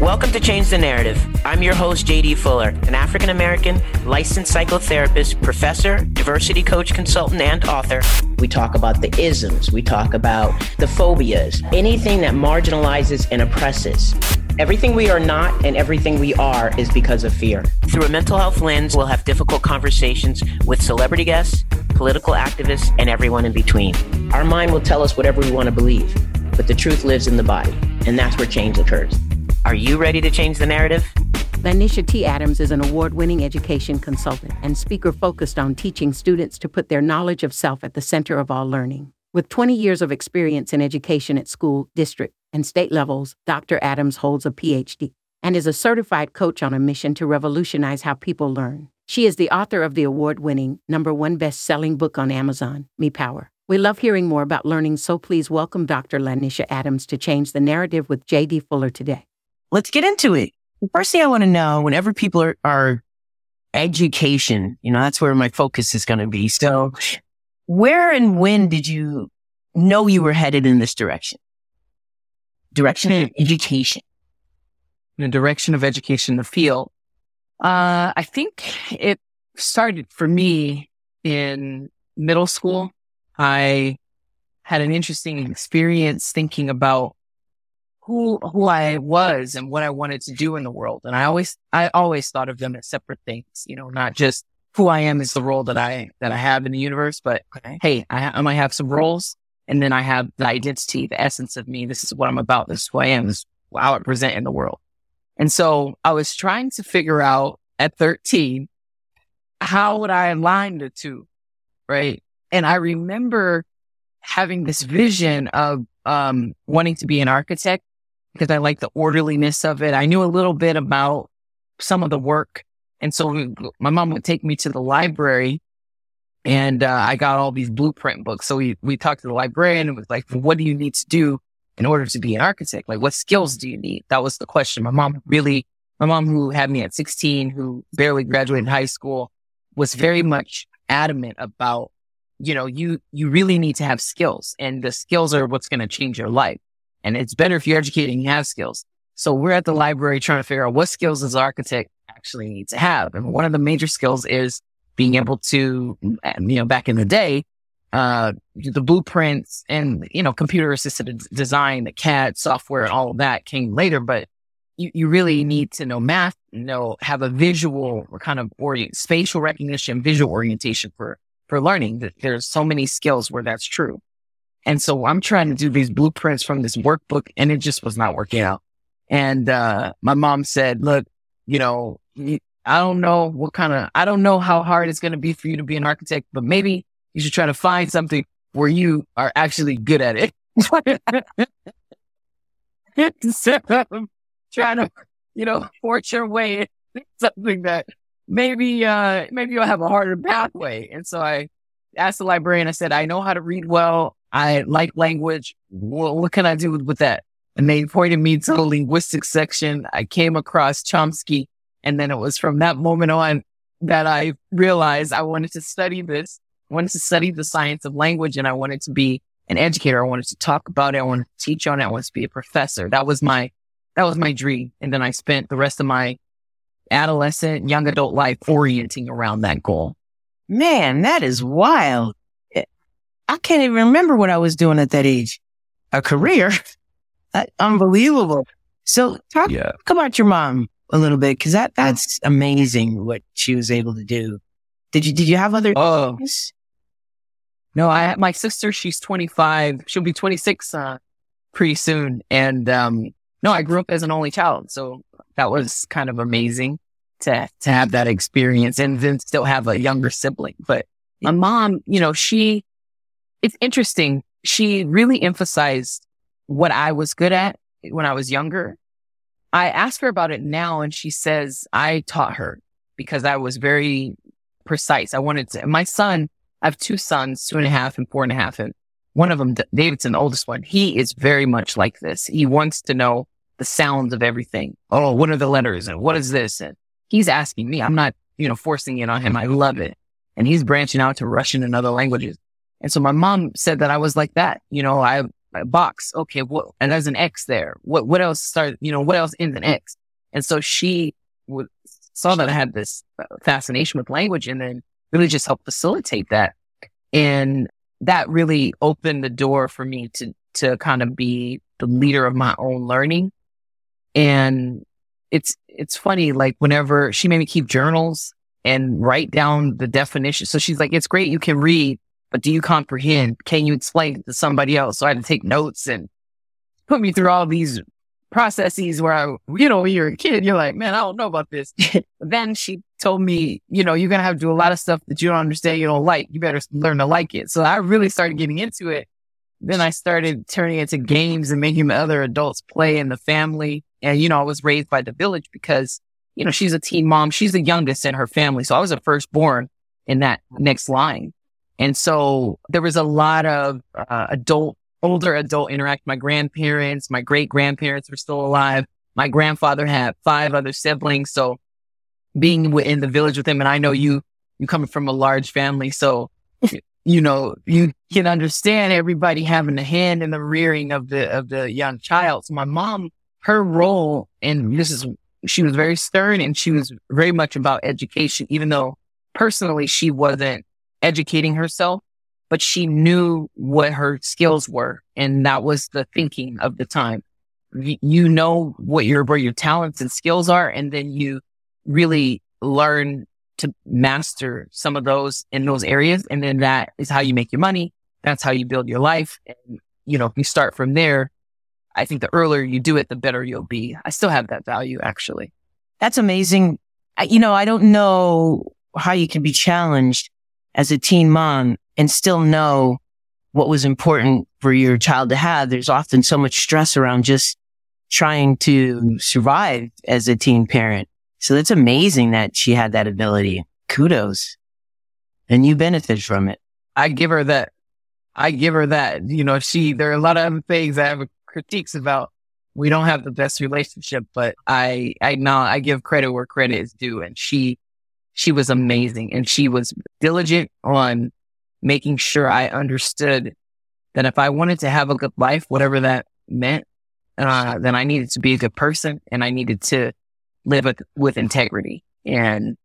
Welcome to Change the Narrative. I'm your host, JD Fuller, an African American licensed psychotherapist, professor, diversity coach, consultant, and author. We talk about the isms, we talk about the phobias, anything that marginalizes and oppresses. Everything we are not and everything we are is because of fear. Through a mental health lens, we'll have difficult conversations with celebrity guests, political activists, and everyone in between. Our mind will tell us whatever we want to believe, but the truth lives in the body, and that's where change occurs. Are you ready to change the narrative? LaNysha T. Adams is an award winning education consultant and speaker focused on teaching students to put their knowledge of self at the center of all learning. With 20 years of experience in education at school, district, and state levels, Dr. Adams holds a PhD and is a certified coach on a mission to revolutionize how people learn. She is the author of the award winning, number one best selling book on Amazon, Me Power. We love hearing more about learning, so please welcome Dr. LaNysha Adams to change the narrative with J.D. Fuller today let's get into it. The first thing I want to know whenever people are, are education, you know, that's where my focus is going to be. So where and when did you know you were headed in this direction? Direction of education. In the direction of education, the field. Uh, I think it started for me in middle school. I had an interesting experience thinking about who who I was and what I wanted to do in the world. And I always I always thought of them as separate things, you know, not just who I am is the role that I that I have in the universe, but okay. hey, I, I might have some roles, and then I have the identity, the essence of me. This is what I'm about. This is who I am. This is how I present in the world. And so I was trying to figure out at 13 how would I align the two, right? And I remember having this vision of um, wanting to be an architect because I like the orderliness of it. I knew a little bit about some of the work. And so we, my mom would take me to the library and uh, I got all these blueprint books. So we, we talked to the librarian and was like, what do you need to do in order to be an architect? Like, what skills do you need? That was the question. My mom really, my mom who had me at 16, who barely graduated high school was very much adamant about, you know, you, you really need to have skills and the skills are what's going to change your life. And it's better if you're educated and you have skills. So we're at the library trying to figure out what skills does architect actually need to have. And one of the major skills is being able to, you know, back in the day, uh, the blueprints and, you know, computer assisted design, the CAD software and all of that came later, but you, you really need to know math, know, have a visual kind of orient, spatial recognition, visual orientation for, for learning. There's so many skills where that's true. And so I'm trying to do these blueprints from this workbook and it just was not working out. And, uh, my mom said, look, you know, I don't know what kind of, I don't know how hard it's going to be for you to be an architect, but maybe you should try to find something where you are actually good at it. Instead of trying to, you know, force your way something that maybe, uh, maybe you'll have a harder pathway. And so I asked the librarian, I said, I know how to read well. I like language. What can I do with that? And they pointed me to the linguistics section. I came across Chomsky. And then it was from that moment on that I realized I wanted to study this. I wanted to study the science of language and I wanted to be an educator. I wanted to talk about it. I wanted to teach on it. I wanted to be a professor. That was my, that was my dream. And then I spent the rest of my adolescent, young adult life orienting around that goal. Man, that is wild. I can't even remember what I was doing at that age. A career. Unbelievable. So talk, yeah. talk about your mom a little bit because that that's amazing what she was able to do. Did you did you have other? Oh, things? no. I my sister. She's twenty five. She'll be twenty six uh, pretty soon. And um, no, I grew up as an only child, so that was kind of amazing to to have that experience and then still have a younger sibling. But my mom, you know, she it's interesting. She really emphasized what I was good at when I was younger. I asked her about it now and she says I taught her because I was very precise. I wanted to, my son, I have two sons, two and a half and four and a half. And one of them, Davidson, the oldest one, he is very much like this. He wants to know the sounds of everything. Oh, what are the letters and what is this? And he's asking me. I'm not, you know, forcing it on him. I love it. And he's branching out to Russian and other languages. And so my mom said that I was like that. You know, I box. Okay. And there's an X there. What, what else start, you know, what else ends an X? And so she saw that I had this uh, fascination with language and then really just helped facilitate that. And that really opened the door for me to, to kind of be the leader of my own learning. And it's, it's funny, like whenever she made me keep journals and write down the definition. So she's like, it's great. You can read, but do you comprehend? Can you explain it to somebody else? So I had to take notes and put me through all these processes where I, you know, when you're a kid, you're like, man, I don't know about this. then she told me, you know, you're going to have to do a lot of stuff that you don't understand, you don't like. You better learn to like it. So I really started getting into it. Then I started turning it to games and making other adults play in the family. And, you know, I was raised by the village because, you know, she's a teen mom. She's the youngest in her family. So I was the firstborn in that next line. And so there was a lot of uh, adult older adult interact. My grandparents, my great grandparents were still alive. My grandfather had five other siblings. So being in the village with him, and I know you, you coming from a large family. So, you know, you can understand everybody having a hand in the rearing of the, of the young child. So my mom, her role, and this is, she was very stern and she was very much about education, even though personally she wasn't educating herself but she knew what her skills were. And that was the thinking of the time. You know what your, where your talents and skills are. And then you really learn to master some of those in those areas. And then that is how you make your money. That's how you build your life. And, you know, if you start from there, I think the earlier you do it, the better you'll be. I still have that value actually. That's amazing. You know, I don't know how you can be challenged as a teen mom and still know what was important for your child to have. There's often so much stress around just trying to survive as a teen parent. So it's amazing that she had that ability. Kudos. And you benefit from it. I give her that. I give her that. You know, she, there are a lot of other things I have critiques about. We don't have the best relationship, but I, I know I give credit where credit is due. And she, she was amazing and she was diligent on making sure I understood that if I wanted to have a good life, whatever that meant, uh, then I needed to be a good person and I needed to live with, with integrity. And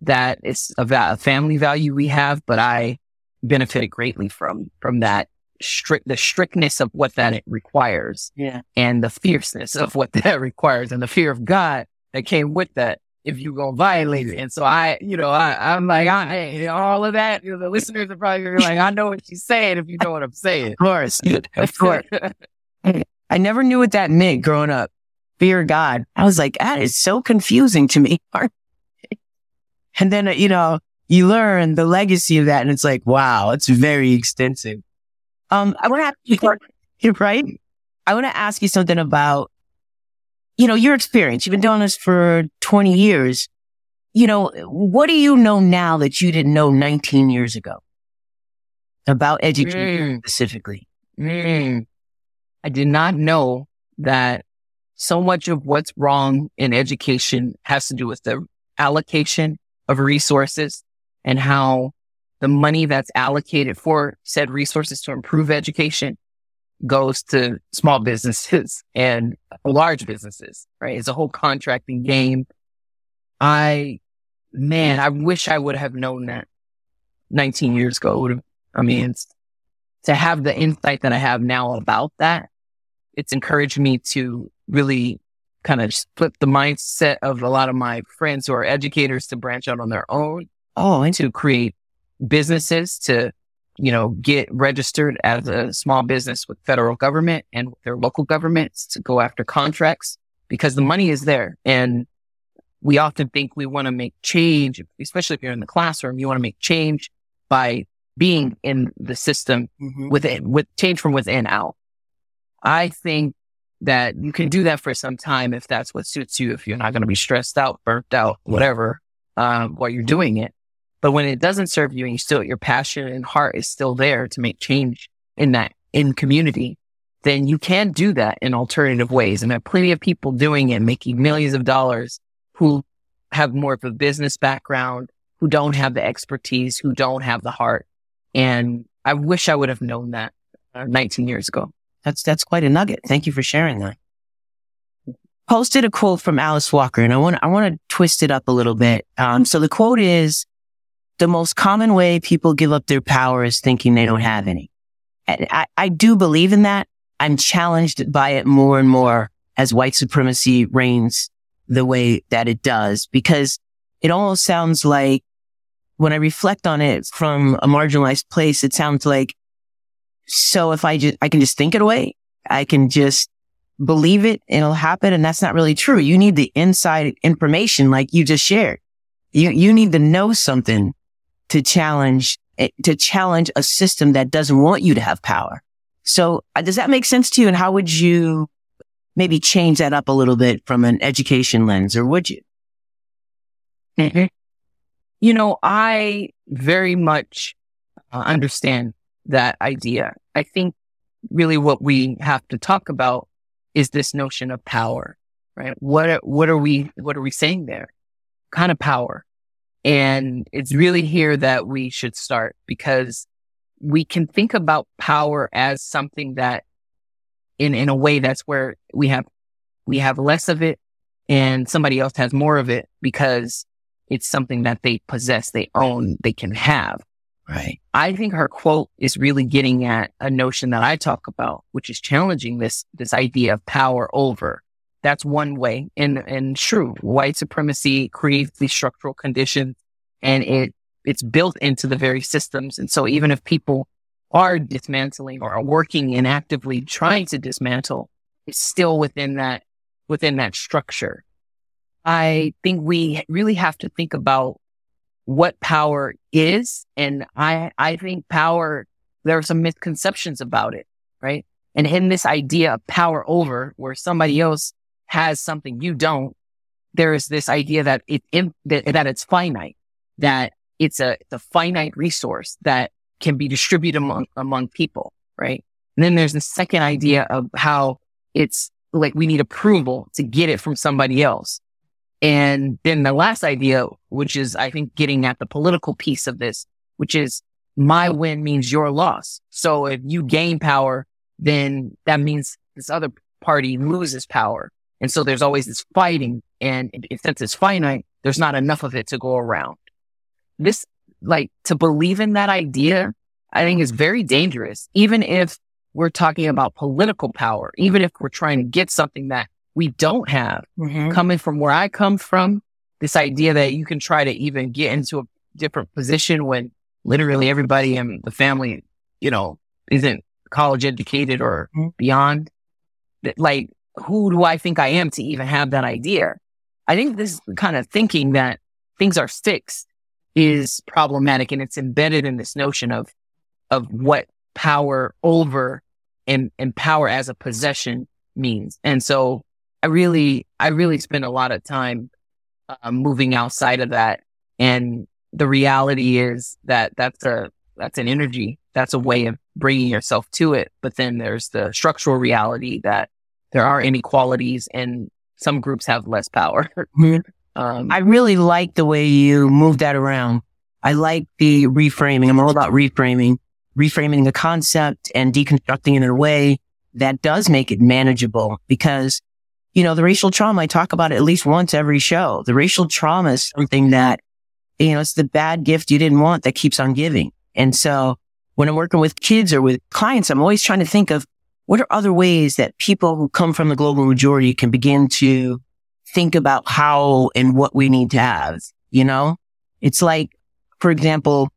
that is a, va- a family value we have, but I benefited greatly from, from that strict, the strictness of what that requires. Yeah. And the fierceness of what that requires and the fear of God that came with that if you gonna violate it. And so I, you know, I, I'm like, I, all of that, you know, the listeners are probably like, I know what she's saying if you know what I'm saying. Of course. Of course. I never knew what that meant growing up. Fear God. I was like, that is so confusing to me. and then, you know, you learn the legacy of that and it's like, wow, it's very extensive. Um, I want to ask you, right? I want to ask you something about you know, your experience, you've been doing this for 20 years. You know, what do you know now that you didn't know 19 years ago about education mm. specifically? Mm. I did not know that so much of what's wrong in education has to do with the allocation of resources and how the money that's allocated for said resources to improve education goes to small businesses and large businesses, right? It's a whole contracting game. I, man, I wish I would have known that 19 years ago. Would have, I mean, to have the insight that I have now about that, it's encouraged me to really kind of flip the mindset of a lot of my friends who are educators to branch out on their own. Oh, and to create businesses to you know, get registered as a small business with federal government and their local governments to go after contracts because the money is there. And we often think we want to make change, especially if you're in the classroom, you want to make change by being in the system mm-hmm. within, with change from within out. I think that you can do that for some time if that's what suits you, if you're not going to be stressed out, burnt out, whatever, um, while you're doing it. But when it doesn't serve you and you still, your passion and heart is still there to make change in that, in community, then you can do that in alternative ways. And there are plenty of people doing it, making millions of dollars who have more of a business background, who don't have the expertise, who don't have the heart. And I wish I would have known that uh, 19 years ago. That's, that's quite a nugget. Thank you for sharing that. Posted a quote from Alice Walker and I want, I want to twist it up a little bit. Um, so the quote is the most common way people give up their power is thinking they don't have any. And I, I do believe in that. I'm challenged by it more and more as white supremacy reigns the way that it does because it almost sounds like when I reflect on it from a marginalized place, it sounds like, so if I just, I can just think it away, I can just believe it, it'll happen. And that's not really true. You need the inside information like you just shared. You, you need to know something to challenge, eh, to challenge a system that doesn't want you to have power. So uh, does that make sense to you? And how would you maybe change that up a little bit from an education lens or would you? Mm-hmm. You know, I very much uh, understand that idea. I think really what we have to talk about is this notion of power, right? What, what are we, what are we saying there? kind of power. And it's really here that we should start because we can think about power as something that in, in a way that's where we have, we have less of it and somebody else has more of it because it's something that they possess, they own, they can have. Right. I think her quote is really getting at a notion that I talk about, which is challenging this, this idea of power over. That's one way. And, and true, white supremacy creates these structural conditions and it, it's built into the very systems. And so even if people are dismantling or are working and actively trying to dismantle, it's still within that, within that structure. I think we really have to think about what power is. And I, I think power, there are some misconceptions about it, right? And in this idea of power over where somebody else has something you don't, there is this idea that it, that, it's finite, that it's a, a finite resource that can be distributed among, among people, right? And then there's the second idea of how it's like we need approval to get it from somebody else. And then the last idea, which is, I think, getting at the political piece of this, which is my win means your loss. So if you gain power, then that means this other party loses power. And so there's always this fighting. And since it's finite, there's not enough of it to go around. This, like, to believe in that idea, I think is very dangerous. Even if we're talking about political power, even if we're trying to get something that we don't have. Mm-hmm. Coming from where I come from, this idea that you can try to even get into a different position when literally everybody in the family, you know, isn't college educated or mm-hmm. beyond. Like, who do I think I am to even have that idea? I think this kind of thinking that things are fixed is problematic and it's embedded in this notion of, of what power over and, and power as a possession means. And so I really, I really spend a lot of time uh, moving outside of that. And the reality is that that's a, that's an energy. That's a way of bringing yourself to it. But then there's the structural reality that there are inequalities and some groups have less power. um, I really like the way you move that around. I like the reframing. I'm all about reframing, reframing the concept and deconstructing it in a way that does make it manageable because you know, the racial trauma, I talk about it at least once every show. The racial trauma is something that, you know, it's the bad gift you didn't want that keeps on giving. And so when I'm working with kids or with clients, I'm always trying to think of what are other ways that people who come from the global majority can begin to think about how and what we need to have, you know? It's like, for example,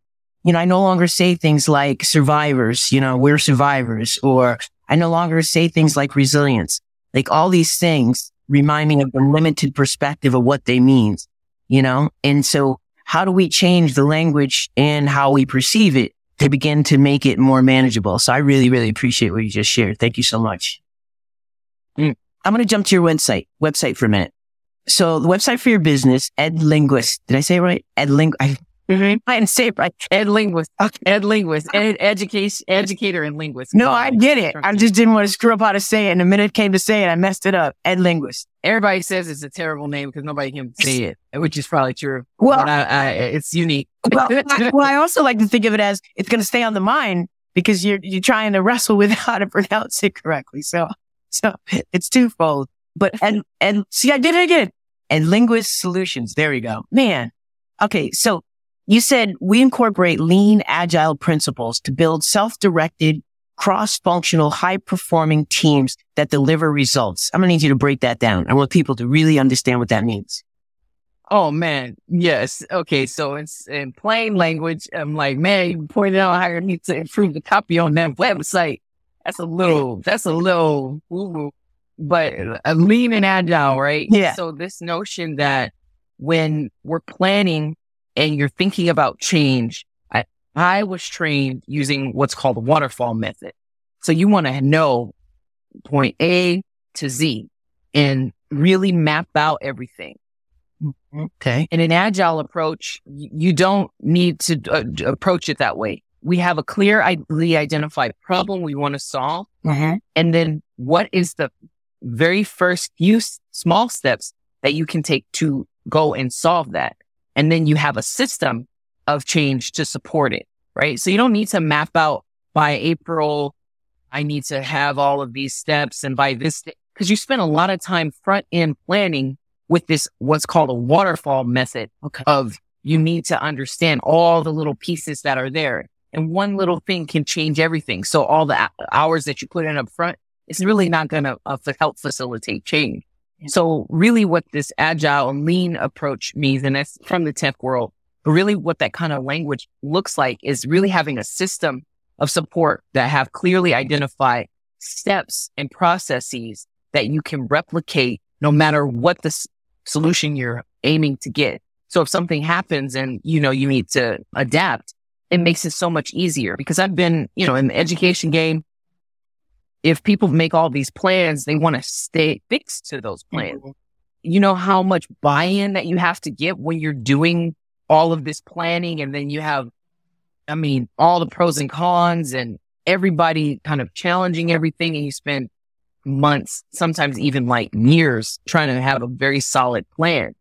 you know, I no longer say things like survivors, you know, we're survivors, or I no longer say things like resilience. Like all these things remind me of the limited perspective of what they mean, you know? And so how do we change the language and how we perceive it to begin to make it more manageable? So I really, really appreciate what you just shared. Thank you so much. Mm. I'm going to jump to your website, website for a minute. So the website for your business, Ed Linguist. Did I say it right? Ed Linguist. Mm-hmm. I didn't say it right. Ed linguist. Okay. Ed linguist. Ed education, educator and linguist. No, I get it. I just didn't want to screw up how to say it. And the minute it came to say it, I messed it up. Ed linguist. Everybody says it's a terrible name because nobody can say it, which is probably true. Well, I, I, it's unique. well, I, well, I also like to think of it as it's going to stay on the mind because you're, you're trying to wrestle with how to pronounce it correctly. So, so it's twofold, but, and, and see, I did it again. And linguist solutions. There we go. Man. Okay. So you said we incorporate lean, agile principles to build self-directed, cross-functional, high-performing teams that deliver results. I'm going to need you to break that down. I want people to really understand what that means. Oh man, yes. Okay, so it's in plain language. I'm like, man, you pointed out how you need to improve the copy on that website. That's a little, that's a little, woo-woo. but a lean and agile, right? Yeah. So this notion that when we're planning and you're thinking about change, I, I was trained using what's called the waterfall method. So you want to know point A to Z and really map out everything. Okay. In an agile approach, you don't need to uh, approach it that way. We have a clear, clearly identified problem we want to solve. Mm-hmm. And then what is the very first few small steps that you can take to go and solve that? And then you have a system of change to support it, right? So you don't need to map out by April. I need to have all of these steps and by this, because you spend a lot of time front end planning with this, what's called a waterfall method Okay. of you need to understand all the little pieces that are there. And one little thing can change everything. So all the hours that you put in up front, it's really not going to uh, help facilitate change. So really what this agile lean approach means, and that's from the tech world, but really what that kind of language looks like is really having a system of support that have clearly identified steps and processes that you can replicate no matter what the s- solution you're aiming to get. So if something happens and, you know, you need to adapt, it makes it so much easier because I've been, you know, in the education game if people make all these plans, they want to stay fixed to those mm-hmm. plans. You know how much buy-in that you have to get when you're doing all of this planning and then you have, I mean, all the pros and cons and everybody kind of challenging everything and you spend months, sometimes even like years trying to have a very solid plan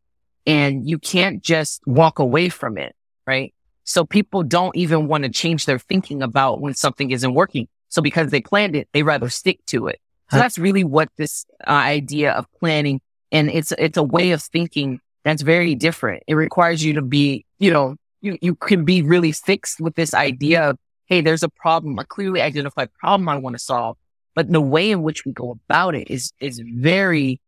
and you can't just walk away from it. Right. So people don't even want to change their thinking about when something isn't working. So because they planned it, they rather stick to it. So that's really what this uh, idea of planning and it's, it's a way of thinking that's very different. It requires you to be, you know, you, you can be really fixed with this idea of, Hey, there's a problem, a clearly identified problem I want to solve. But the way in which we go about it is, is very,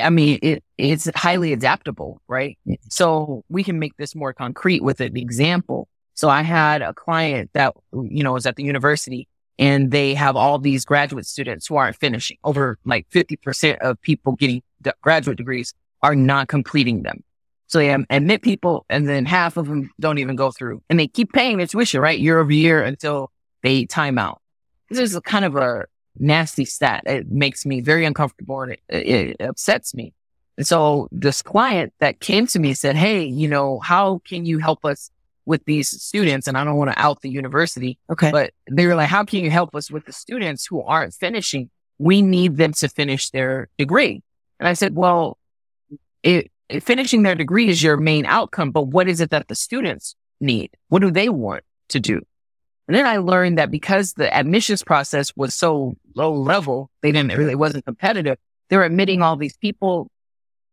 I mean, it, it's highly adaptable, right? So we can make this more concrete with an example. So I had a client that, you know, was at the university and they have all these graduate students who aren't finishing. Over like 50% of people getting graduate degrees are not completing them. So they admit people and then half of them don't even go through and they keep paying their tuition, right? Year over year until they time out. This is a kind of a nasty stat. It makes me very uncomfortable and it, it upsets me. And so this client that came to me said, Hey, you know, how can you help us with these students? And I don't want to out the university, Okay. but they were like, how can you help us with the students who aren't finishing? We need them to finish their degree. And I said, well, it, it- finishing their degree is your main outcome, but what is it that the students need? What do they want to do? And then I learned that because the admissions process was so low level, they didn't really, wasn't competitive. They're admitting all these people.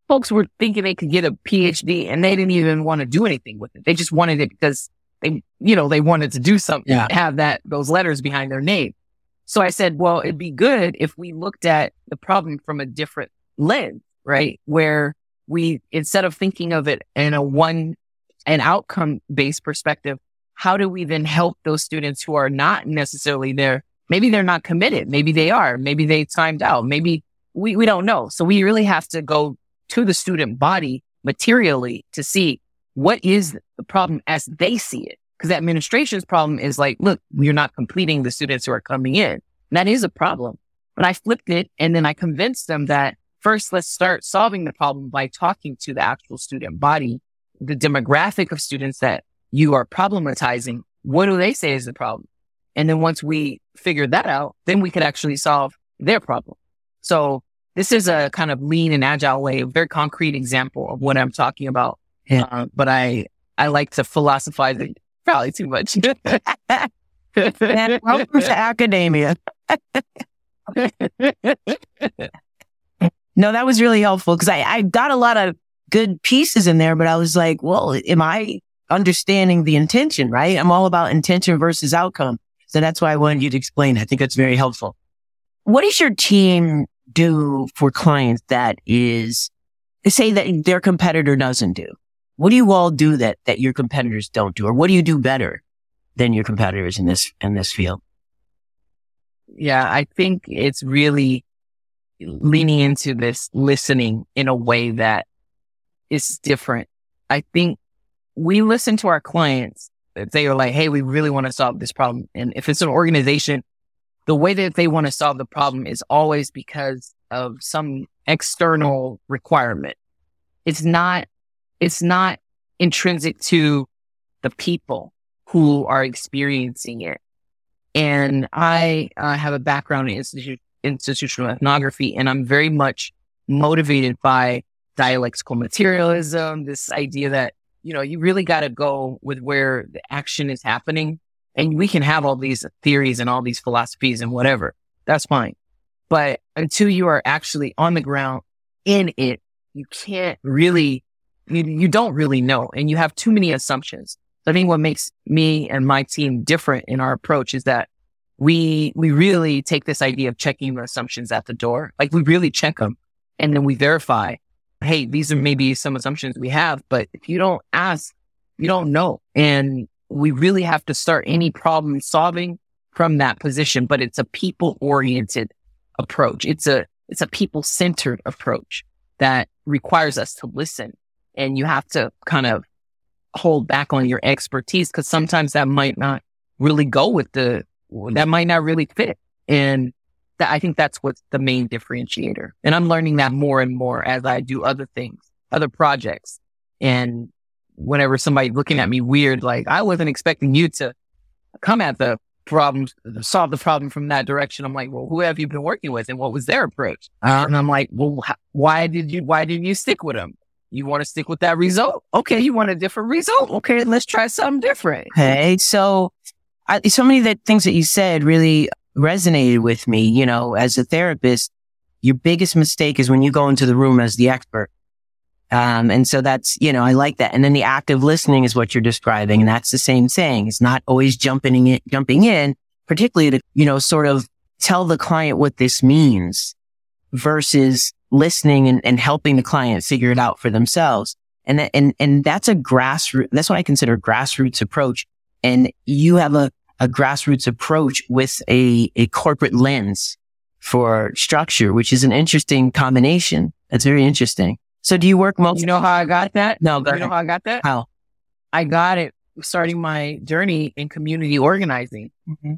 Folks were thinking they could get a PhD and they didn't even want to do anything with it. They just wanted it because they, you know, they wanted to do something, Yeah. have that, those letters behind their name. So I said, well, it'd be good if we looked at the problem from a different lens, right? Where we, instead of thinking of it in a one, an outcome based perspective, how do we then help those students who are not necessarily there? Maybe they're not committed. Maybe they are. Maybe they timed out. Maybe we, we don't know. So we really have to go to the student body materially to see what is the problem as they see it. Because the administration's problem is like, look, you're not completing the students who are coming in. That is a problem. But I flipped it and then I convinced them that first, let's start solving the problem by talking to the actual student body, the demographic of students that you are problematizing. What do they say is the problem? And then once we figure that out, then we could actually solve their problem. So this is a kind of lean and agile way, a very concrete example of what I'm talking about. Yeah. Uh, but I, I like to philosophize it probably too much. Man, welcome to academia. no, that was really helpful because I, I got a lot of good pieces in there, but I was like, well, am I understanding the intention, right? I'm all about intention versus outcome. So that's why I wanted you to explain. I think that's very helpful. What is your team do for clients that is say that their competitor doesn't do? What do you all do that, that your competitors don't do? Or what do you do better than your competitors in this, in this field? Yeah, I think it's really leaning into this listening in a way that is different. I think we listen to our clients. They are like, Hey, we really want to solve this problem. And if it's an organization, the way that they want to solve the problem is always because of some external requirement. It's not, it's not intrinsic to the people who are experiencing it. And I uh, have a background in institu- institutional ethnography, and I'm very much motivated by dialectical materialism, this idea that, you know, you really got to go with where the action is happening. And we can have all these theories and all these philosophies and whatever. That's fine. But until you are actually on the ground in it, you can't really, you, you don't really know. And you have too many assumptions. I think what makes me and my team different in our approach is that we, we really take this idea of checking the assumptions at the door. Like we really check them and then we verify, Hey, these are maybe some assumptions we have, but if you don't ask, you don't know. And we really have to start any problem solving from that position, but it's a people oriented approach. It's a, it's a people centered approach that requires us to listen and you have to kind of hold back on your expertise because sometimes that might not really go with the, that might not really fit. And that, I think that's what's the main differentiator. And I'm learning that more and more as I do other things, other projects. And whenever somebody looking at me weird, like I wasn't expecting you to come at the problem, solve the problem from that direction. I'm like, well, who have you been working with and what was their approach? Uh, and I'm like, well, why did you, why didn't you stick with them? You want to stick with that result? Okay. You want a different result? Okay. Let's try something different. Okay. So I, so many of the things that you said really resonated with me. You know, as a therapist, your biggest mistake is when you go into the room as the expert. Um, and so that's, you know, I like that. And then the active listening is what you're describing. And that's the same thing. It's not always jumping in, jumping in, particularly to, you know, sort of tell the client what this means versus listening and, and helping the client figure it out for themselves. And that, and, and that's a grassroots, that's what I consider grassroots approach. And you have a, a grassroots approach with a, a corporate lens for structure, which is an interesting combination. That's very interesting. So do you work multiple? You know how I got that? No, go you know how I got that? How? I got it starting my journey in community organizing. Mm-hmm.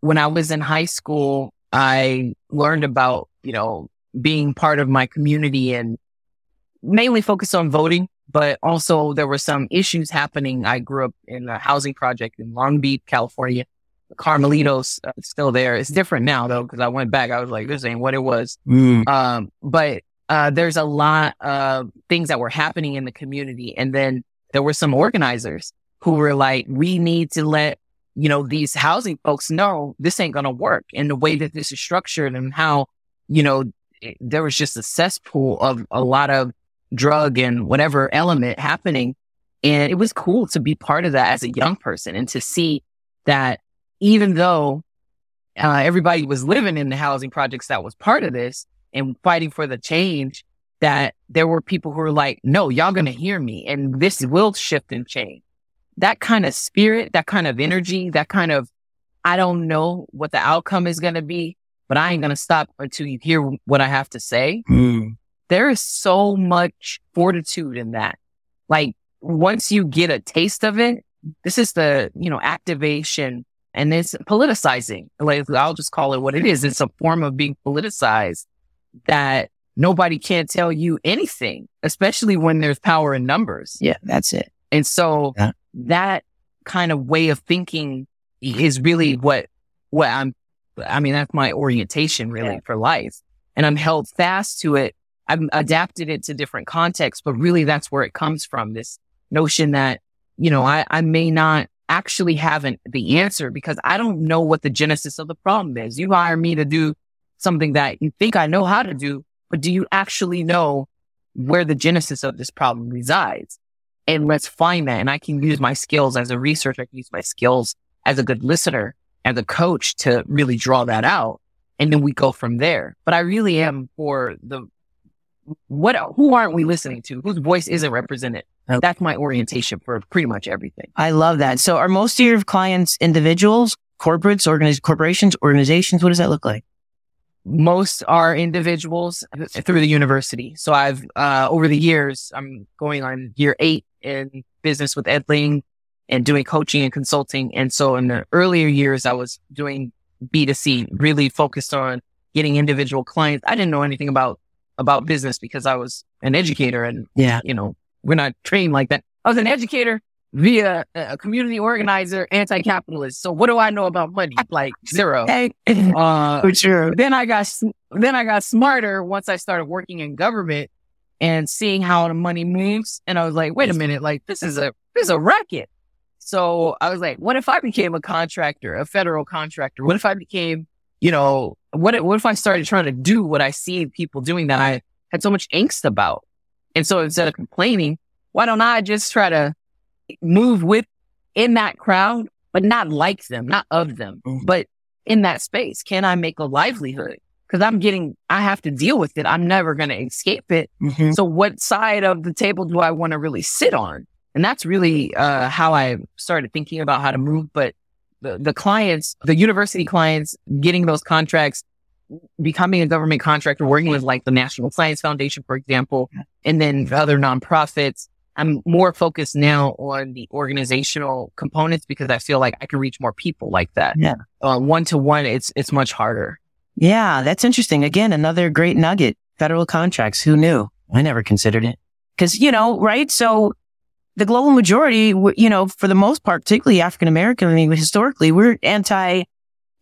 When I was in high school, I learned about, you know, being part of my community and mainly focused on voting, but also there were some issues happening. I grew up in a housing project in Long Beach, California. Carmelitos uh, still there. It's different now though, because I went back. I was like, this ain't what it was. Mm. Um, but uh, there's a lot of things that were happening in the community. And then there were some organizers who were like, we need to let, you know, these housing folks know this ain't going to work and the way that this is structured and how, you know, it, there was just a cesspool of a lot of drug and whatever element happening. And it was cool to be part of that as a young person and to see that even though uh, everybody was living in the housing projects that was part of this, and fighting for the change that there were people who were like, no, y'all to hear me and this will shift and change. That kind of spirit, that kind of energy, that kind of, I don't know what the outcome is to be, but I ain't to stop until you hear what I have to say. Mm. There is so much fortitude in that. Like once you get a taste of it, this is the, you know, activation and it's politicizing. Like I'll just call it what it is. It's a form of being politicized that nobody can't tell you anything, especially when there's power in numbers. Yeah, that's it. And so Yeah. that kind of way of thinking is really what, what I'm, I mean, that's my orientation really Yeah. for life. And I'm held fast to it. I've adapted it to different contexts, but really that's where it comes from. This notion that, you know, I, I may not, actually have an, the answer because I don't know what the genesis of the problem is. You hire me to do something that you think I know how to do, but do you actually know where the genesis of this problem resides? And let's find that. And I can use my skills as a researcher. I can use my skills as a good listener, as a coach to really draw that out. And then we go from there. But I really am for the, what, who aren't we listening to? Whose voice isn't represented? That's my orientation for pretty much everything. I love that. So are most of your clients individuals, corporates, organiz- corporations, organizations? What does that look like? Most are individuals through the university. So I've, uh, over the years, I'm going on year eight in business with Edling and doing coaching and consulting. And so in the earlier years, I was doing B2C, really focused on getting individual clients. I didn't know anything about, about business because I was an educator and, yeah, you know, we're not trained like that. I was an educator via a community organizer, anti-capitalist. So what do I know about money? Like zero. Hey, Uh, for sure. then I got then I got smarter once I started working in government and seeing how the money moves. And I was like, wait a minute, like this is a this is a racket. So I was like, what if I became a contractor, a federal contractor? What if I became, you know, what if, what if I started trying to do what I see people doing that I had so much angst about? And so instead of complaining, why don't I just try to move with in that crowd, but not like them, not of them, Mm. but in that space? Can I make a livelihood? Because I'm getting, I have to deal with it. I'm never going to escape it. Mhm. So what side of the table do I want to really sit on? And that's really uh, how I started thinking about how to move. But the, the clients, the university clients, getting those contracts, becoming a government contractor, working with like the National Science Foundation, for example, and then other nonprofits. I'm more focused now on the organizational components because I feel like I can reach more people like that. Yeah. One to one, it's it's much harder. Yeah, that's interesting. Again, another great nugget. Federal contracts. Who knew? I never considered it. Cause, you know, right? So the global majority, you know, for the most part, particularly African American, I mean, historically, we're anti,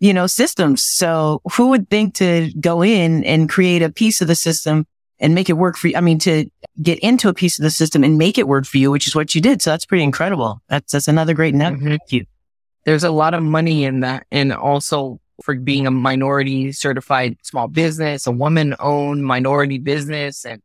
you know, systems. So who would think to go in and create a piece of the system and make it work for you? I mean, to get into a piece of the system and make it work for you, which is what you did. So that's pretty incredible. That's, that's another great nugget. Mhm. Thank you. there's a lot of money in that. And also for being a minority certified small business, a woman owned minority business. And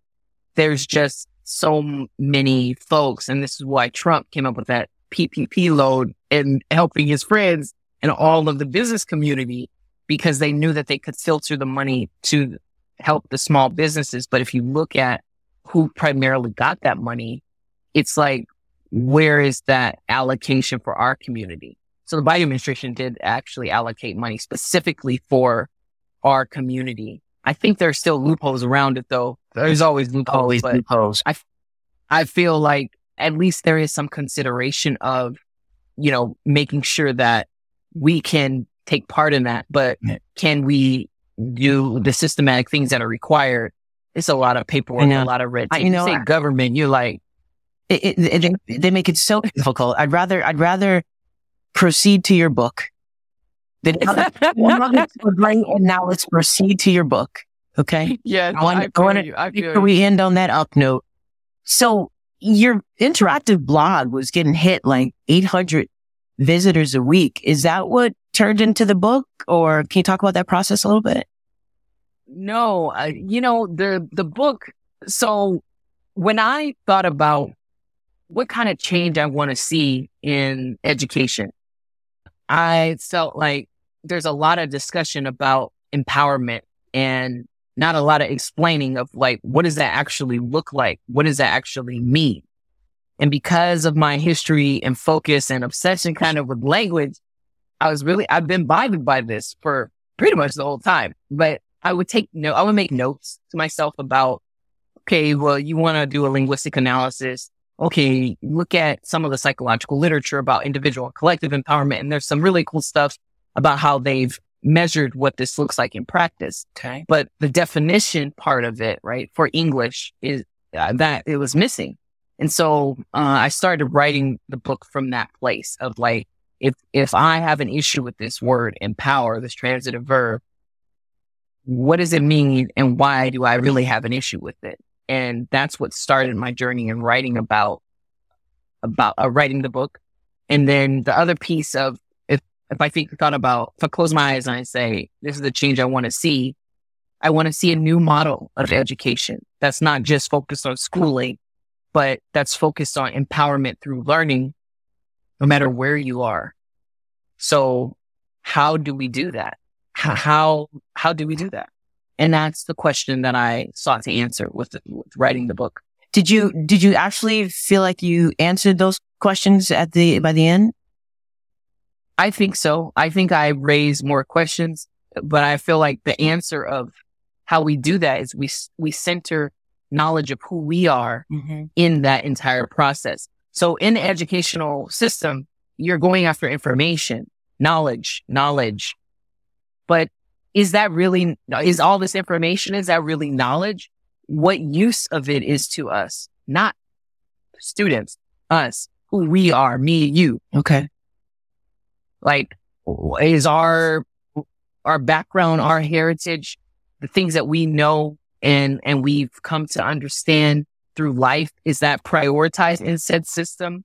there's just so many folks. And this is why Trump came up with that PPP loan and helping his friends and all of the business community because they knew that they could filter the money to help the small businesses. But if you look at who primarily got that money, it's like, where is that allocation for our community? So the Biden administration did actually allocate money specifically for our community. I think there's still loopholes around it though. There's always loopholes, Always loopholes. I I feel like at least there is some consideration of, you know, making sure that we can take part in that, but can we do the systematic things that are required? It's a lot of paperwork, a lot of red tape. you You know, say I- government, you're like, it, it, it- they, they make it so difficult. I'd rather, I'd rather proceed to your book. Than and now let's proceed to your book. Okay. yeah, I wanna- I wanna- Before we end on that up note. So your interactive blog was getting hit like 800 visitors a week. Is that what turned into the book or can you talk about that process a little bit? No, uh, you know, the, the book. So when I thought about what kind of change I want to see in education, I felt like there's a lot of discussion about empowerment and not a lot of explaining of like, what does that actually look like? What does that actually mean? And because of my history and focus and obsession kind of with language, I was really, I've been bothered by this for pretty much the whole time, but I would take no, I would make notes to myself about, okay, well, you want to do a linguistic analysis. Okay, look at some of the psychological literature about individual and collective empowerment. And there's some really cool stuff about how they've measured what this looks like in practice. Okay. But the definition part of it, right, for English is uh, that it was missing. And so uh, I started writing the book from that place of like, if if I have an issue with this word empower, this transitive verb, what does it mean and why do I really have an issue with it? And that's what started my journey in writing about about uh, writing the book. And then the other piece of if, if I think thought about, if I close my eyes and I say, this is the change I want to see, I want to see a new model of education that's not just focused on schooling, but that's focused on empowerment through learning, no matter where you are. So how do we do that? How, how do we do that? And that's the question that I sought to answer with, the, with writing the book. Did you, did you actually feel like you answered those questions at the, by the end? I think so. I think I raised more questions, but I feel like the answer of how we do that is we, we center knowledge of who we are mm-hmm. in that entire process. So in the educational system, you're going after information, knowledge, knowledge. But is that really, is all this information, is that really knowledge? What use of it is to us, not students, us, who we are, me, you. Okay. Like, is our, our background, our heritage, the things that we know and, and we've come to understand through life, is that prioritized in said system?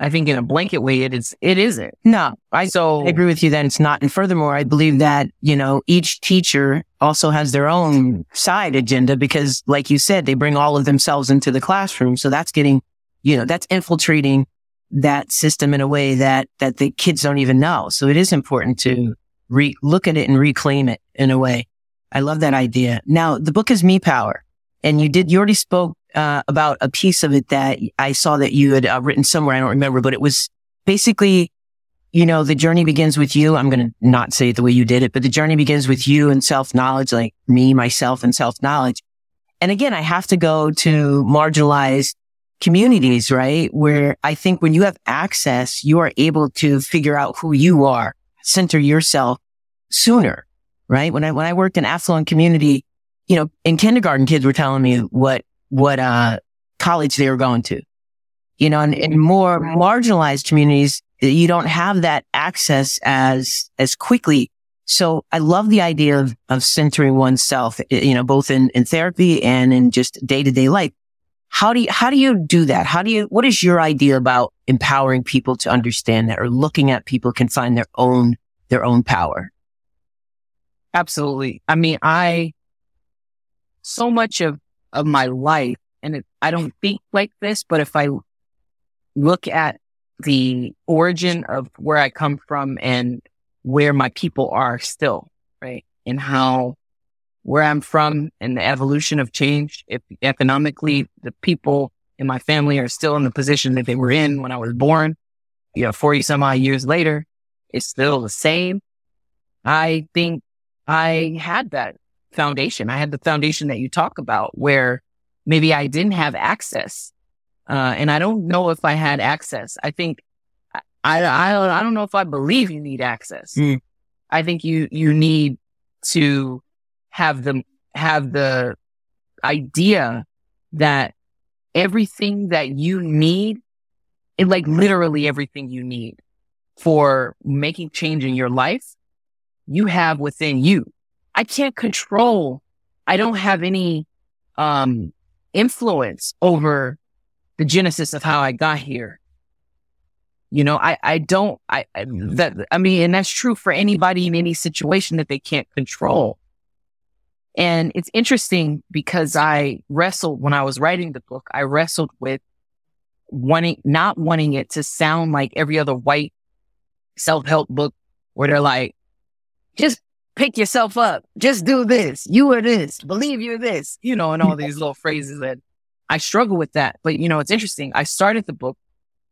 I think in a blanket way, it is, it isn't. No, I, so, I agree with you that it's not. And furthermore, I believe that, you know, each teacher also has their own side agenda because like you said, they bring all of themselves into the classroom. So that's getting, you know, that's infiltrating that system in a way that, that the kids don't even know. So it is important to re look at it and reclaim it in a way. I love that idea. Now the book is Me Power and you did, you already spoke uh, about a piece of it that I saw that you had uh, written somewhere. I don't remember, but it was basically, you know, the journey begins with you. I'm going to not say it the way you did it, but the journey begins with you and self knowledge, like me, myself and self knowledge. And again, I have to go to marginalized communities, right? Where I think when you have access, you are able to figure out who you are, center yourself sooner, right? When I, when I worked in affluent community, you know, in kindergarten, kids were telling me what what uh, college they were going to. You know, and in more marginalized communities, you don't have that access as as quickly. So I love the idea of, of centering oneself, you know, both in, in therapy and in just day to day life. How do you, how do you do that? How do you, what is your idea about empowering people to understand that or looking at people can find their own, their own power? Absolutely. I mean, I, so much of of my life. And it, I don't think like this, but if I look at the origin of where I come from and where my people are still, right? And how where I'm from and the evolution of change, if economically the people in my family are still in the position that they were in when I was born, you know, 40 some odd years later, it's still the same. I think I had that foundation. I had the foundation that you talk about where maybe I didn't have access. Uh, and I don't know if I had access. I think I, I, I don't know if I believe you need access. Mm. I think you, you need to have the, have the idea that everything that you need, it like literally everything you need for making change in your life, you have within you. I can't control. I don't have any um, influence over the genesis of how I got here. You know, I, I don't, I, I, that, I mean, and that's true for anybody in any situation that they can't control. And it's interesting because I wrestled when I was writing the book, I wrestled with wanting, not wanting it to sound like every other white self help book where they're like, just pick yourself up. Just do this. You are this. Believe you're this, you know, and all these little phrases that I struggle with that. But, you know, it's interesting. I started the book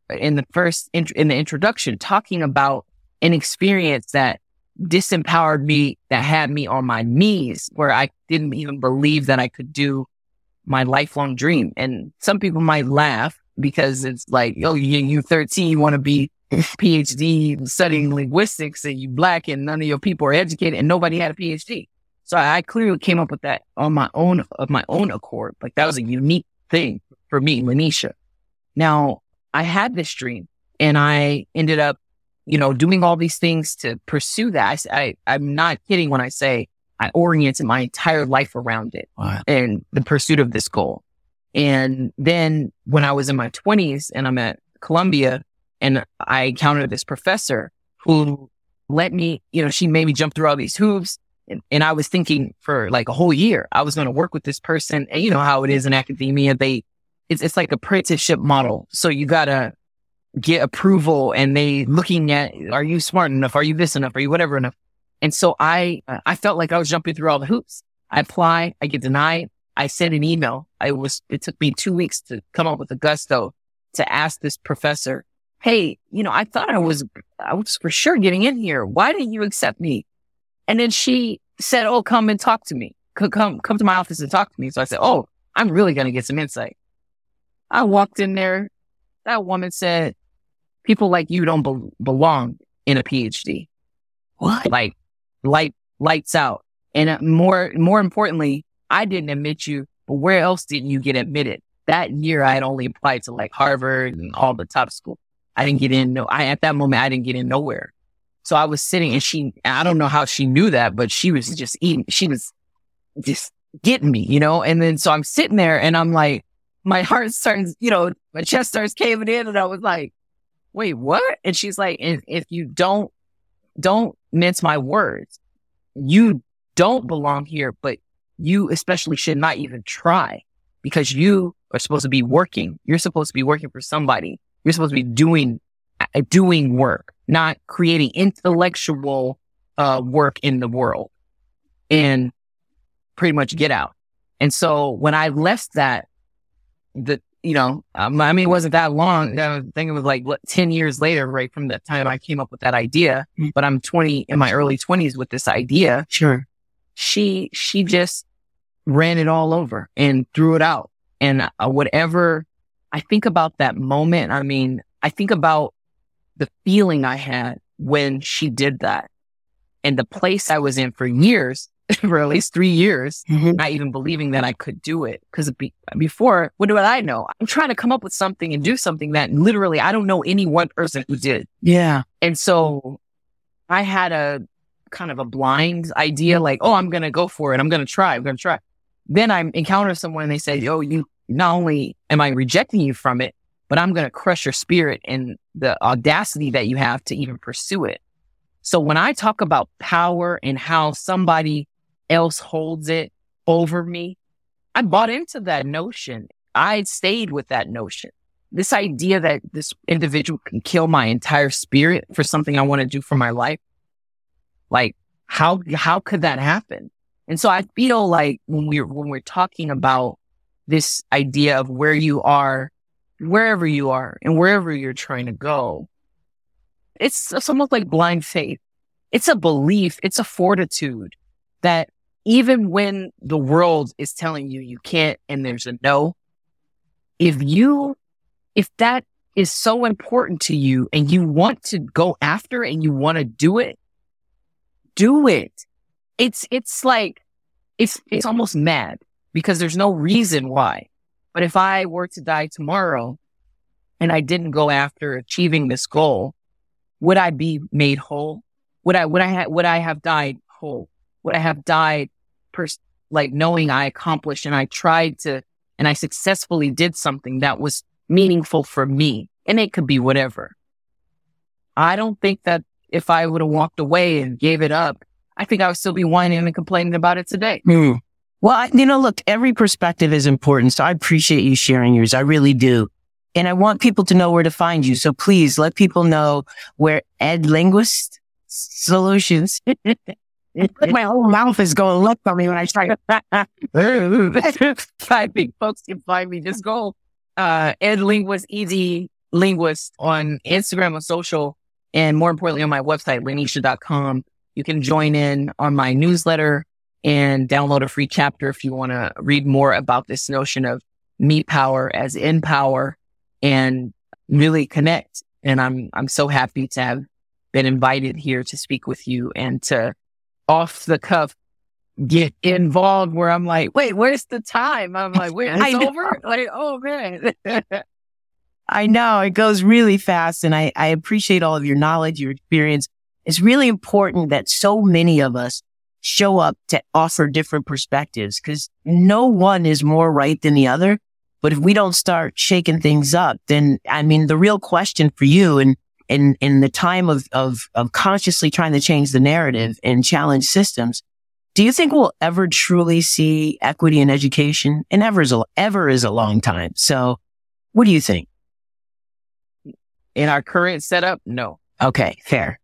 in the first, in, in the introduction, talking about an experience that disempowered me, that had me on my knees, where I didn't even believe that I could do my lifelong dream. And some people might laugh because it's like, oh, you, you 13, you want to be PhD studying linguistics and you black and none of your people are educated and nobody had a PhD. So I clearly came up with that on my own, of my own accord. Like that was a unique thing for me, LaNysha. Now I had this dream and I ended up, you know, doing all these things to pursue that. I, I am not kidding when I say I oriented my entire life around it wow. and the pursuit of this goal. And then when I was in my twenties and I'm at Columbia, And I encountered this professor who let me, you know, she made me jump through all these hoops. And, and I was thinking for like a whole year, I was going to work with this person. And you know how it is in academia. They, it's, it's like apprenticeship model. So you gotta get approval and they looking at, are you smart enough? Are you this enough? Are you whatever enough? And so I, I felt like I was jumping through all the hoops. I apply, I get denied. I send an email. I was, it took me two weeks to come up with a gusto to ask this professor, Hey, you know, I thought I was, I was for sure getting in here. Why didn't you accept me? And then she said, Oh, come and talk to me. Come, come to my office and talk to me. So I said, Oh, I'm really going to get some insight. I walked in there. That woman said, people like you don't be- belong in a PhD. What? Like light, lights out. And uh, more, more importantly, I didn't admit you, but where else didn't you get admitted? That year, I had only applied to like Harvard and all the top schools. I didn't get in. No, I, at that moment, I didn't get in nowhere. So I was sitting and she, I don't know how she knew that, but she was just eating, she was just getting me, you know? And then so I'm sitting there and I'm like, my heart starts, you know, my chest starts caving in and I was like, wait, what? And she's like, if, if you don't, don't mince my words, you don't belong here, but you especially should not even try because you are supposed to be working. You're supposed to be working for somebody. You're supposed to be doing, uh, doing work, not creating intellectual, uh, work in the world and pretty much get out. And so when I left that, the, you know, um, I mean, it wasn't that long. I think it was like what, 10 years later, right from the time I came up with that idea, Mm. but I'm 20 in my early twenties with this idea. Sure. She, she just ran it all over and threw it out. And uh, whatever I think about that moment, I mean, I think about the feeling I had when she did that and the place I was in for years, for at least three years, Mhm. not even believing that I could do it. Cause be- before, what do I know? I'm trying to come up with something and do something that literally I don't know any one person who did. Yeah. And so I had a kind of a blind idea, like, oh, I'm going to go for it. I'm going to try. I'm going to try. Then I encounter someone and they say, oh, you not only am I rejecting you from it, but I'm going to crush your spirit and the audacity that you have to even pursue it. So when I talk about power and how somebody else holds it over me, I bought into that notion. I stayed with that notion. This idea that this individual can kill my entire spirit for something I want to do for my life. Like how, how could that happen? And so I feel like when we're, when we're talking about this idea of where you are, wherever you are and wherever you're trying to go, it's, it's almost like blind faith. It's a belief. It's a fortitude that even when the world is telling you you can't and there's a no, if you, if that is so important to you and you want to go after and you want to do it, do it. It's, it's like, it's, it's almost mad because there's no reason why. But if I were to die tomorrow and I didn't go after achieving this goal, would I be made whole? Would I, would I, ha- would I have died whole? Would I have died pers- like knowing I accomplished and I tried to, and I successfully did something that was meaningful for me? And it could be whatever. I don't think that if I would have walked away and gave it up, I think I would still be whining and complaining about it today. Hmm. Well, I, you know, look, every perspective is important. So I appreciate you sharing yours. I really do. And I want people to know where to find you. So please let people know where EdLinguist Solutions. My whole mouth is going left on me when I try. to. I think folks can find me. Just go, uh, EdLinguist, Easy Linguist on Instagram or social. And more importantly, on my website, lanysha.com. You can join in on my newsletter and download a free chapter if you want to read more about this notion of me power as in power and really connect. And I'm, I'm so happy to have been invited here to speak with you and to off the cuff get involved where I'm like, wait, where's the time? I'm like, wait, it's over? Like, oh man. I know it goes really fast and I, I appreciate all of your knowledge, your experience. It's really important that so many of us show up to offer different perspectives because no one is more right than the other. But if we don't start shaking things up, then I mean, the real question for you and in, in the time of, of, of consciously trying to change the narrative and challenge systems, do you think we'll ever truly see equity in education? And ever is a, ever is a long time. So what do you think? In our current setup, no. Okay, fair.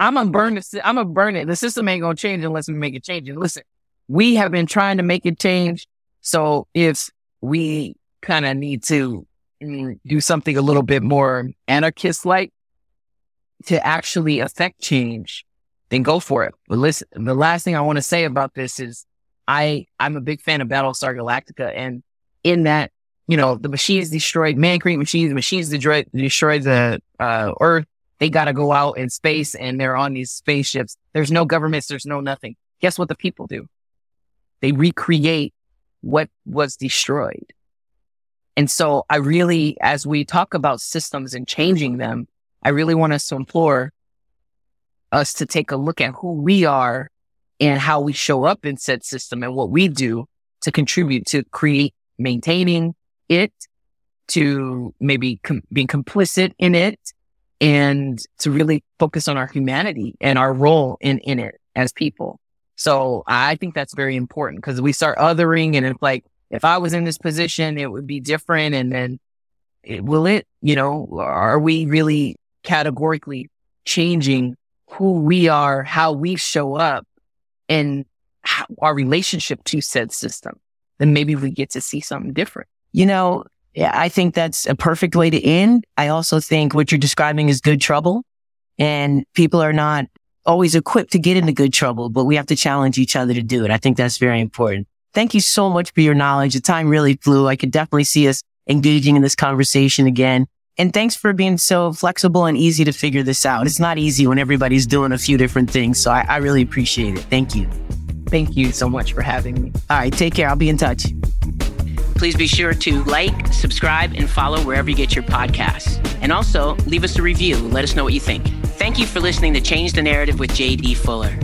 I'm gonna burn the, I'm gonna burn it. The system ain't gonna change unless we make it change. And listen, we have been trying to make it change. So if we kind of need to mm, do something a little bit more anarchist like to actually affect change, then go for it. But listen, the last thing I want to say about this is I, I'm a big fan of Battlestar Galactica. And in that, you know, the machines destroyed man create machines, machines destroyed, destroyed the, uh, earth. They got to go out in space and they're on these spaceships. There's no governments. There's no nothing. Guess what the people do? They recreate what was destroyed. And so I really, as we talk about systems and changing them, I really want us to implore us to take a look at who we are and how we show up in said system and what we do to contribute to create, maintaining it, to maybe com- being complicit in it and to really focus on our humanity and our role in, in it as people. So I think that's very important because we start othering and it's like, if I was in this position, it would be different. And then it, will it, you know, are we really categorically changing who we are, how we show up and how, our relationship to said system? Then maybe we get to see something different. You know, I think that's a perfect way to end. I also think what you're describing is good trouble and people are not always equipped to get into good trouble, but we have to challenge each other to do it. I think that's very important. Thank you so much for your knowledge. The time really flew. I could definitely see us engaging in this conversation again. And thanks for being so flexible and easy to figure this out. It's not easy when everybody's doing a few different things. So I, I really appreciate it. Thank you. Thank you so much for having me. All right. Take care. I'll be in touch. Please be sure to like, subscribe, and follow wherever you get your podcasts. And also leave us a review. Let us know what you think. Thank you for listening to Change the Narrative with JD Fuller.